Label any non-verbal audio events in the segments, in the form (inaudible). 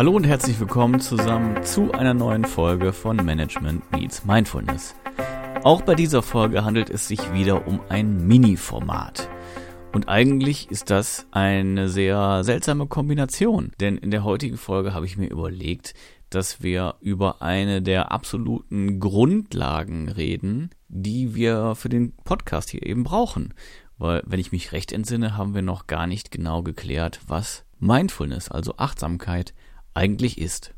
Hallo und herzlich willkommen zusammen zu einer neuen Folge von Management Meets Mindfulness. Auch bei dieser Folge handelt es sich wieder um ein Mini-Format. Und eigentlich ist das eine sehr seltsame Kombination, denn in der heutigen Folge habe ich mir überlegt, dass wir über eine der absoluten Grundlagen reden, die wir für den Podcast hier eben brauchen. Weil, wenn ich mich recht entsinne, haben wir noch gar nicht genau geklärt, was Mindfulness, also Achtsamkeit, eigentlich ist.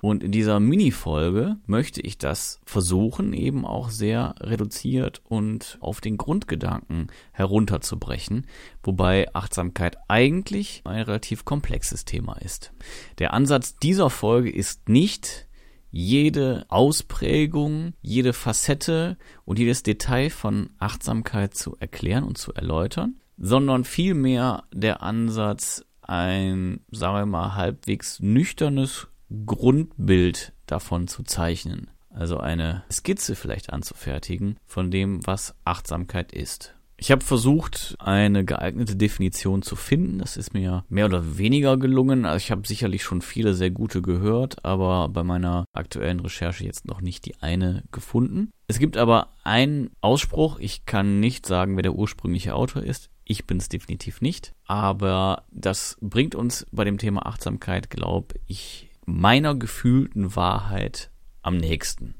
Und in dieser Mini-Folge möchte ich das versuchen, eben auch sehr reduziert und auf den Grundgedanken herunterzubrechen, wobei Achtsamkeit eigentlich ein relativ komplexes Thema ist. Der Ansatz dieser Folge ist nicht, jede Ausprägung, jede Facette und jedes Detail von Achtsamkeit zu erklären und zu erläutern, sondern vielmehr der Ansatz, ein, sagen wir mal, halbwegs nüchternes Grundbild davon zu zeichnen. Also eine Skizze vielleicht anzufertigen von dem, was Achtsamkeit ist. Ich habe versucht, eine geeignete Definition zu finden. Das ist mir mehr oder weniger gelungen. Also ich habe sicherlich schon viele sehr gute gehört, aber bei meiner aktuellen Recherche jetzt noch nicht die eine gefunden. Es gibt aber einen Ausspruch. Ich kann nicht sagen, wer der ursprüngliche Autor ist. Ich bin es definitiv nicht. Aber das bringt uns bei dem Thema Achtsamkeit, glaube ich, meiner gefühlten Wahrheit am nächsten.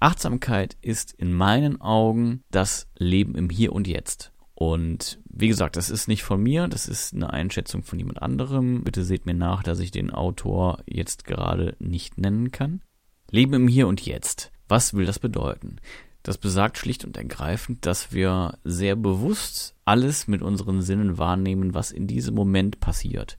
Achtsamkeit ist in meinen Augen das Leben im Hier und Jetzt. Und wie gesagt, das ist nicht von mir, das ist eine Einschätzung von jemand anderem. Bitte seht mir nach, dass ich den Autor jetzt gerade nicht nennen kann. Leben im Hier und Jetzt. Was will das bedeuten? Das besagt schlicht und ergreifend, dass wir sehr bewusst alles mit unseren Sinnen wahrnehmen, was in diesem Moment passiert.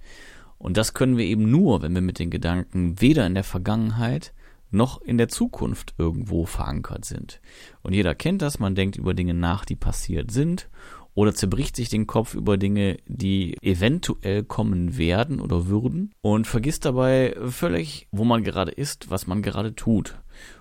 Und das können wir eben nur, wenn wir mit den Gedanken weder in der Vergangenheit noch in der Zukunft irgendwo verankert sind. Und jeder kennt das, man denkt über Dinge nach, die passiert sind, oder zerbricht sich den Kopf über Dinge, die eventuell kommen werden oder würden und vergisst dabei völlig, wo man gerade ist, was man gerade tut.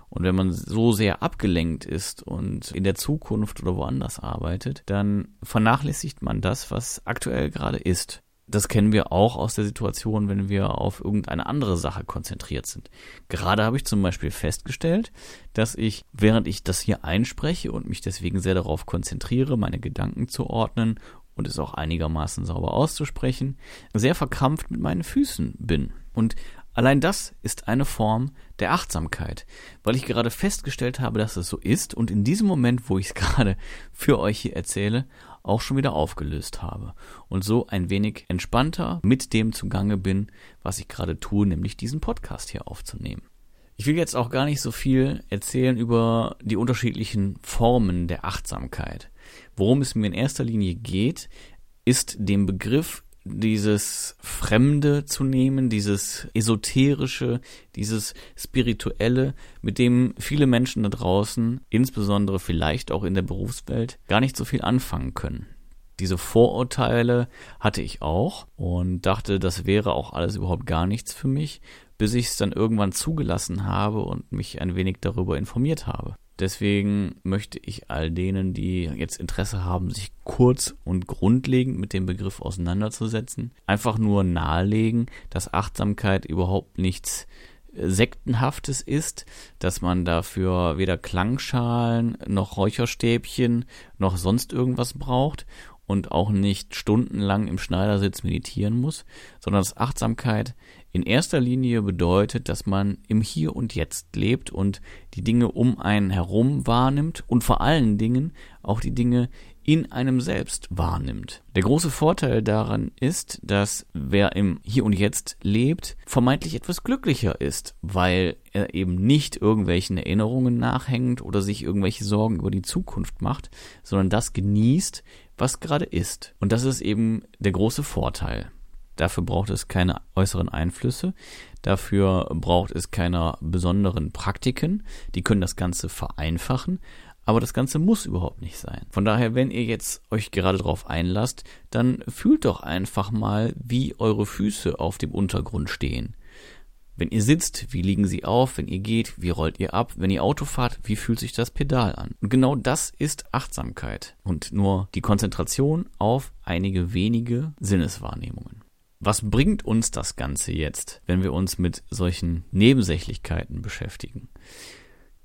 Und wenn man so sehr abgelenkt ist und in der Zukunft oder woanders arbeitet, dann vernachlässigt man das, was aktuell gerade ist. Das kennen wir auch aus der Situation, wenn wir auf irgendeine andere Sache konzentriert sind. Gerade habe ich zum Beispiel festgestellt, dass ich, während ich das hier einspreche und mich deswegen sehr darauf konzentriere, meine Gedanken zu ordnen und es auch einigermaßen sauber auszusprechen, sehr verkrampft mit meinen Füßen bin. Und allein das ist eine Form der Achtsamkeit, weil ich gerade festgestellt habe, dass es so ist und in diesem Moment, wo ich es (laughs) gerade für euch hier erzähle, auch schon wieder aufgelöst habe und so ein wenig entspannter mit dem zugange bin, was ich gerade tue, nämlich diesen Podcast hier aufzunehmen. Ich will jetzt auch gar nicht so viel erzählen über die unterschiedlichen Formen der Achtsamkeit. Worum es mir in erster Linie geht, ist dem Begriff dieses Fremde zu nehmen, dieses Esoterische, dieses Spirituelle, mit dem viele Menschen da draußen, insbesondere vielleicht auch in der Berufswelt, gar nicht so viel anfangen können. Diese Vorurteile hatte ich auch und dachte, das wäre auch alles überhaupt gar nichts für mich, bis ich es dann irgendwann zugelassen habe und mich ein wenig darüber informiert habe. Deswegen möchte ich all denen, die jetzt Interesse haben, sich kurz und grundlegend mit dem Begriff auseinanderzusetzen, einfach nur nahelegen, dass Achtsamkeit überhaupt nichts äh, Sektenhaftes ist, dass man dafür weder Klangschalen noch Räucherstäbchen noch sonst irgendwas braucht und auch nicht stundenlang im Schneidersitz meditieren muss, sondern dass Achtsamkeit in erster Linie bedeutet, dass man im Hier und Jetzt lebt und die Dinge um einen herum wahrnimmt und vor allen Dingen auch die Dinge in einem selbst wahrnimmt. Der große Vorteil daran ist, dass wer im Hier und Jetzt lebt, vermeintlich etwas glücklicher ist, weil er eben nicht irgendwelchen Erinnerungen nachhängt oder sich irgendwelche Sorgen über die Zukunft macht, sondern das genießt, was gerade ist. Und das ist eben der große Vorteil. Dafür braucht es keine äußeren Einflüsse. Dafür braucht es keine besonderen Praktiken. Die können das Ganze vereinfachen. Aber das Ganze muss überhaupt nicht sein. Von daher, wenn ihr jetzt euch gerade darauf einlasst, dann fühlt doch einfach mal, wie eure Füße auf dem Untergrund stehen. Wenn ihr sitzt, wie liegen sie auf? Wenn ihr geht, wie rollt ihr ab? Wenn ihr Auto fahrt, wie fühlt sich das Pedal an? Und genau das ist Achtsamkeit und nur die Konzentration auf einige wenige Sinneswahrnehmungen. Was bringt uns das Ganze jetzt, wenn wir uns mit solchen Nebensächlichkeiten beschäftigen?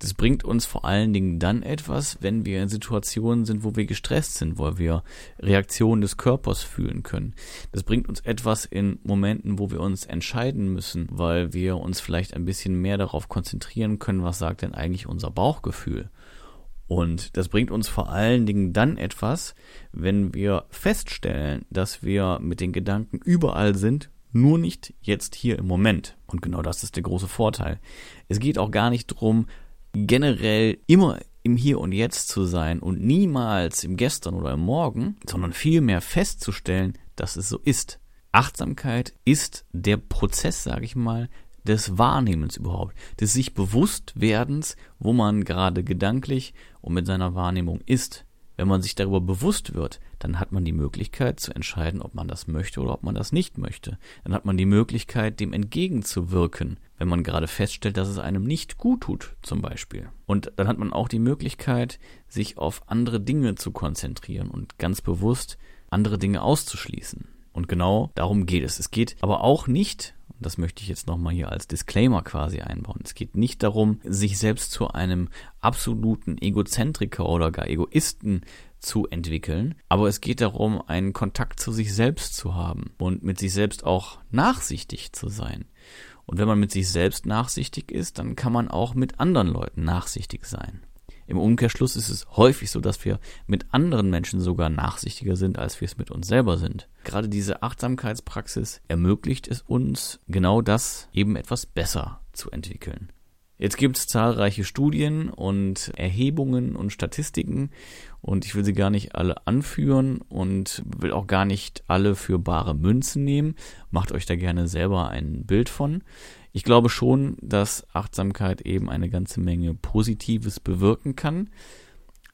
Das bringt uns vor allen Dingen dann etwas, wenn wir in Situationen sind, wo wir gestresst sind, wo wir Reaktionen des Körpers fühlen können. Das bringt uns etwas in Momenten, wo wir uns entscheiden müssen, weil wir uns vielleicht ein bisschen mehr darauf konzentrieren können, was sagt denn eigentlich unser Bauchgefühl. Und das bringt uns vor allen Dingen dann etwas, wenn wir feststellen, dass wir mit den Gedanken überall sind, nur nicht jetzt hier im Moment. Und genau das ist der große Vorteil. Es geht auch gar nicht darum, generell immer im Hier und Jetzt zu sein und niemals im Gestern oder im Morgen, sondern vielmehr festzustellen, dass es so ist. Achtsamkeit ist der Prozess, sage ich mal, des Wahrnehmens überhaupt, des sich bewusst werdens, wo man gerade gedanklich und mit seiner Wahrnehmung ist. Wenn man sich darüber bewusst wird, dann hat man die Möglichkeit zu entscheiden, ob man das möchte oder ob man das nicht möchte. Dann hat man die Möglichkeit, dem entgegenzuwirken, wenn man gerade feststellt, dass es einem nicht gut tut, zum Beispiel. Und dann hat man auch die Möglichkeit, sich auf andere Dinge zu konzentrieren und ganz bewusst andere Dinge auszuschließen. Und genau darum geht es. Es geht aber auch nicht das möchte ich jetzt nochmal hier als Disclaimer quasi einbauen. Es geht nicht darum, sich selbst zu einem absoluten Egozentriker oder gar Egoisten zu entwickeln, aber es geht darum, einen Kontakt zu sich selbst zu haben und mit sich selbst auch nachsichtig zu sein. Und wenn man mit sich selbst nachsichtig ist, dann kann man auch mit anderen Leuten nachsichtig sein. Im Umkehrschluss ist es häufig so, dass wir mit anderen Menschen sogar nachsichtiger sind, als wir es mit uns selber sind. Gerade diese Achtsamkeitspraxis ermöglicht es uns, genau das eben etwas besser zu entwickeln. Jetzt gibt es zahlreiche Studien und Erhebungen und Statistiken und ich will sie gar nicht alle anführen und will auch gar nicht alle für bare Münzen nehmen. Macht euch da gerne selber ein Bild von. Ich glaube schon, dass Achtsamkeit eben eine ganze Menge Positives bewirken kann.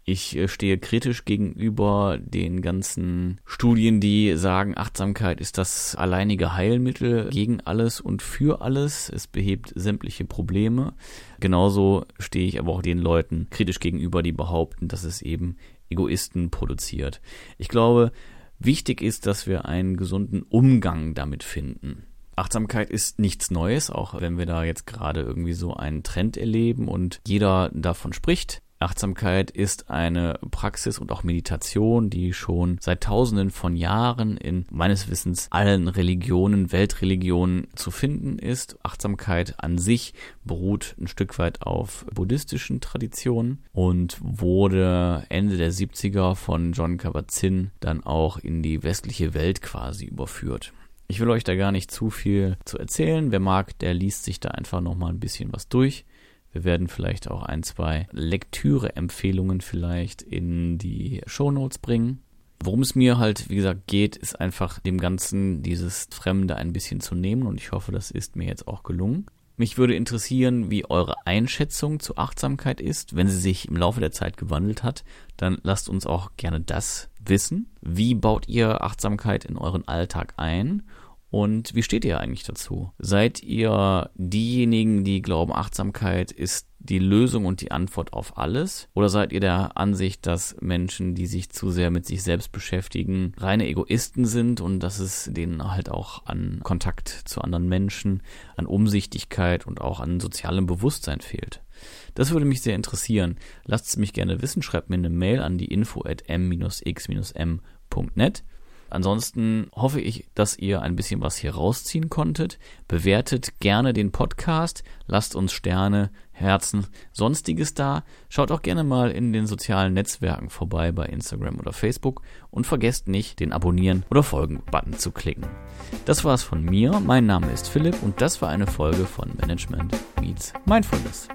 Ich äh, stehe kritisch gegenüber den ganzen Studien, die sagen, Achtsamkeit ist das alleinige Heilmittel gegen alles und für alles. Es behebt sämtliche Probleme. Genauso stehe ich aber auch den Leuten kritisch gegenüber, die behaupten, dass es eben Egoisten produziert. Ich glaube, wichtig ist, dass wir einen gesunden Umgang damit finden. Achtsamkeit ist nichts Neues, auch wenn wir da jetzt gerade irgendwie so einen Trend erleben und jeder davon spricht. Achtsamkeit ist eine Praxis und auch Meditation, die schon seit tausenden von Jahren in meines Wissens allen Religionen, Weltreligionen zu finden ist. Achtsamkeit an sich beruht ein Stück weit auf buddhistischen Traditionen und wurde Ende der 70er von John Kabat-Zinn dann auch in die westliche Welt quasi überführt. Ich will euch da gar nicht zu viel zu erzählen. Wer mag, der liest sich da einfach nochmal ein bisschen was durch. Wir werden vielleicht auch ein, zwei Lektüre-Empfehlungen vielleicht in die Show Notes bringen. Worum es mir halt, wie gesagt, geht, ist einfach dem Ganzen dieses Fremde ein bisschen zu nehmen und ich hoffe, das ist mir jetzt auch gelungen. Mich würde interessieren, wie eure Einschätzung zur Achtsamkeit ist. Wenn sie sich im Laufe der Zeit gewandelt hat, dann lasst uns auch gerne das wissen. Wie baut ihr Achtsamkeit in euren Alltag ein? Und wie steht ihr eigentlich dazu? Seid ihr diejenigen, die glauben, Achtsamkeit ist die Lösung und die Antwort auf alles? Oder seid ihr der Ansicht, dass Menschen, die sich zu sehr mit sich selbst beschäftigen, reine Egoisten sind und dass es denen halt auch an Kontakt zu anderen Menschen, an Umsichtigkeit und auch an sozialem Bewusstsein fehlt? Das würde mich sehr interessieren. Lasst es mich gerne wissen. Schreibt mir eine Mail an die info at m-x-m.net. Ansonsten hoffe ich, dass ihr ein bisschen was hier rausziehen konntet. Bewertet gerne den Podcast, lasst uns Sterne, Herzen, sonstiges da. Schaut auch gerne mal in den sozialen Netzwerken vorbei bei Instagram oder Facebook und vergesst nicht, den Abonnieren oder Folgen-Button zu klicken. Das war's von mir. Mein Name ist Philipp und das war eine Folge von Management Meets Mindfulness.